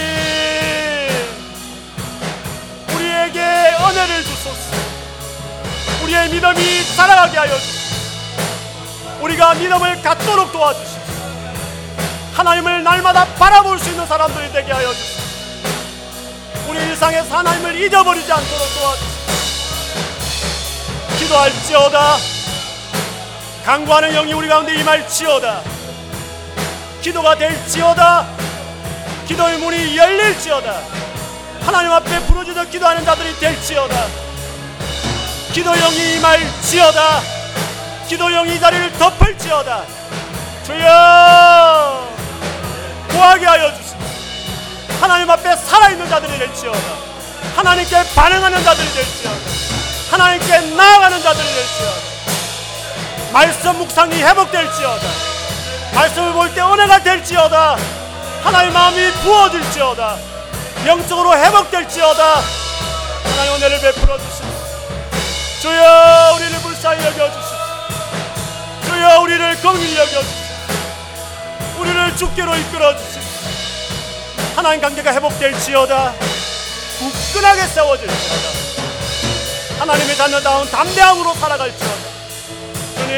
우리에게 은혜를 주소서. 우리의 믿음이 자라가게 하여 주시옵소서. 우리가 믿음을 갖도록 도와주시옵소서. 하나님을 날마다 바라볼 수 있는 사람들이 되게 하여 주시옵소서. 우리 일상에서 하나님을 잊어버리지 않도록 도와주시옵소서. 기도할지어다. 강구하는 영이 우리 가운데 임할지어다. 기도가 될지어다 기도의 문이 열릴지어다. 하나님 앞에 부르짖어 기도하는 자들이 될지어다. 기도 영이 임할지어다. 기도 영이 이 자리를 덮을지어다. 주여 구하게 하여 주시옵소서. 하나님 앞에 살아있는 자들이 될지어다. 하나님께 반응하는 자들이 될지어다. 하나님께 나아가는 자들이 될지어다. 말씀 묵상이 회복될지어다. 말씀을 볼 때 은혜가 될지어다 하나님 마음이 부어질지어다. 영적으로 회복될지어다. 하나님 은혜를 베풀어 주시옵소서 주여 우리를 불쌍히 여겨주시옵소서 주여 우리를 긍휼히 여겨주시옵소서 우리를 주께로 이끌어 주시옵소서 하나님 관계가 회복될지어다. 굳건하게 세워질지어다. 하나님의 자녀다운 담대함으로 살아갈지어다. 주님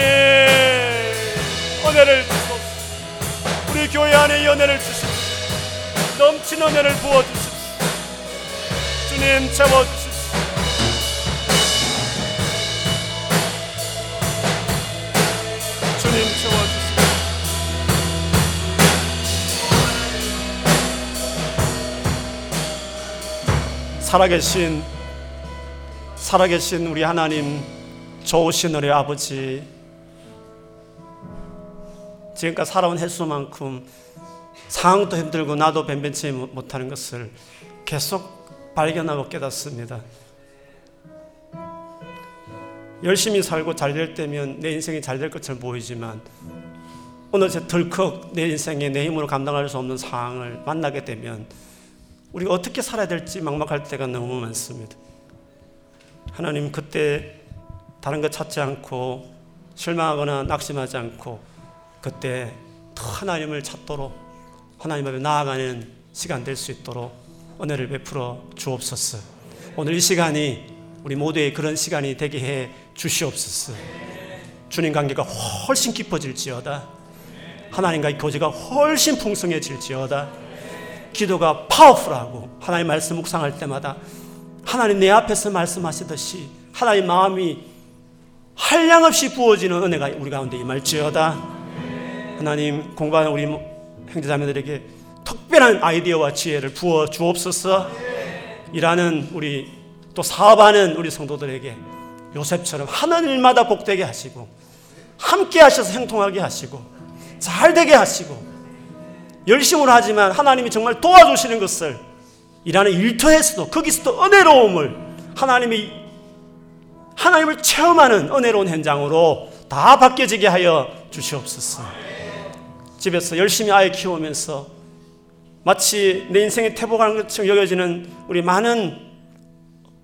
은혜를 주소서. 우리 교회 안에 이 은혜를 주시옵소서 넘치는 은혜를 부어주시옵소서 주님 채워주시옵소서 주님 채워주시옵소서 살아계신 살아계신 우리 하나님 좋으신 우리 아버지. 지금까지 살아온 횟수만큼 상황도 힘들고 나도 변변치 못하는 것을 계속 발견하고 깨닫습니다. 열심히 살고 잘 될 때면 내 인생이 잘 될 것처럼 보이지만 어느새 덜컥 내 인생에 내 힘으로 감당할 수 없는 상황을 만나게 되면 우리가 어떻게 살아야 될지 막막할 때가 너무 많습니다. 하나님 그때 다른 것 찾지 않고 실망하거나 낙심하지 않고 그때 더 하나님을 찾도록 하나님 앞에 나아가는 시간 될 수 있도록 은혜를 베풀어 주옵소서. 오늘 이 시간이 우리 모두의 그런 시간이 되게 해 주시옵소서. 주님 관계가 훨씬 깊어질지어다. 하나님과의 교제가 훨씬 풍성해질지어다. 기도가 파워풀하고 하나님 말씀 묵상할 때마다 하나님 내 앞에서 말씀하시듯이 하나님 마음이 한량없이 부어지는 은혜가 우리 가운데 임할지어다. 하나님 공부하는 우리 형제자매들에게 특별한 아이디어와 지혜를 부어 주옵소서. 일하는 우리 또 사업하는 우리 성도들에게 요셉처럼 하는 일마다 복되게 하시고 함께 하셔서 형통하게 하시고 잘 되게 하시고 열심으로 하지만 하나님이 정말 도와주시는 것을 일하는 일터에서도 거기서도 은혜로움을 하나님이 하나님을 체험하는 은혜로운 현장으로 다 바뀌어지게 하여 주시옵소서. 집에서 열심히 아이 키우면서 마치 내 인생의 태복하는 것처럼 여겨지는 우리 많은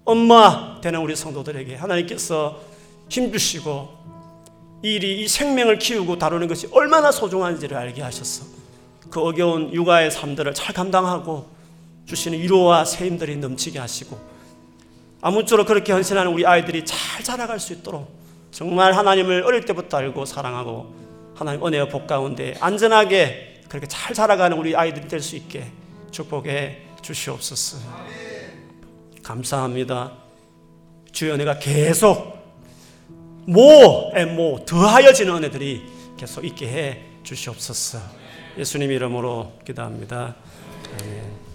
엄마 되는 우리 성도들에게 하나님께서 힘주시고 이 일이 이 생명을 키우고 다루는 것이 얼마나 소중한지를 알게 하셔서 그 어려운 육아의 삶들을 잘 감당하고 주시는 위로와 세임들이 넘치게 하시고 아무쪼록 그렇게 헌신하는 우리 아이들이 잘 자라갈 수 있도록 정말 하나님을 어릴 때부터 알고 사랑하고 하나님 은혜와 복 가운데 안전하게 그렇게 잘 자라가는 우리 아이들이 될 수 있게 축복해 주시옵소서. 감사합니다. 주의 은혜가 계속 모에 모 더하여지는 은혜들이 계속 있게 해 주시옵소서. 예수님 이름으로 기도합니다. 아멘.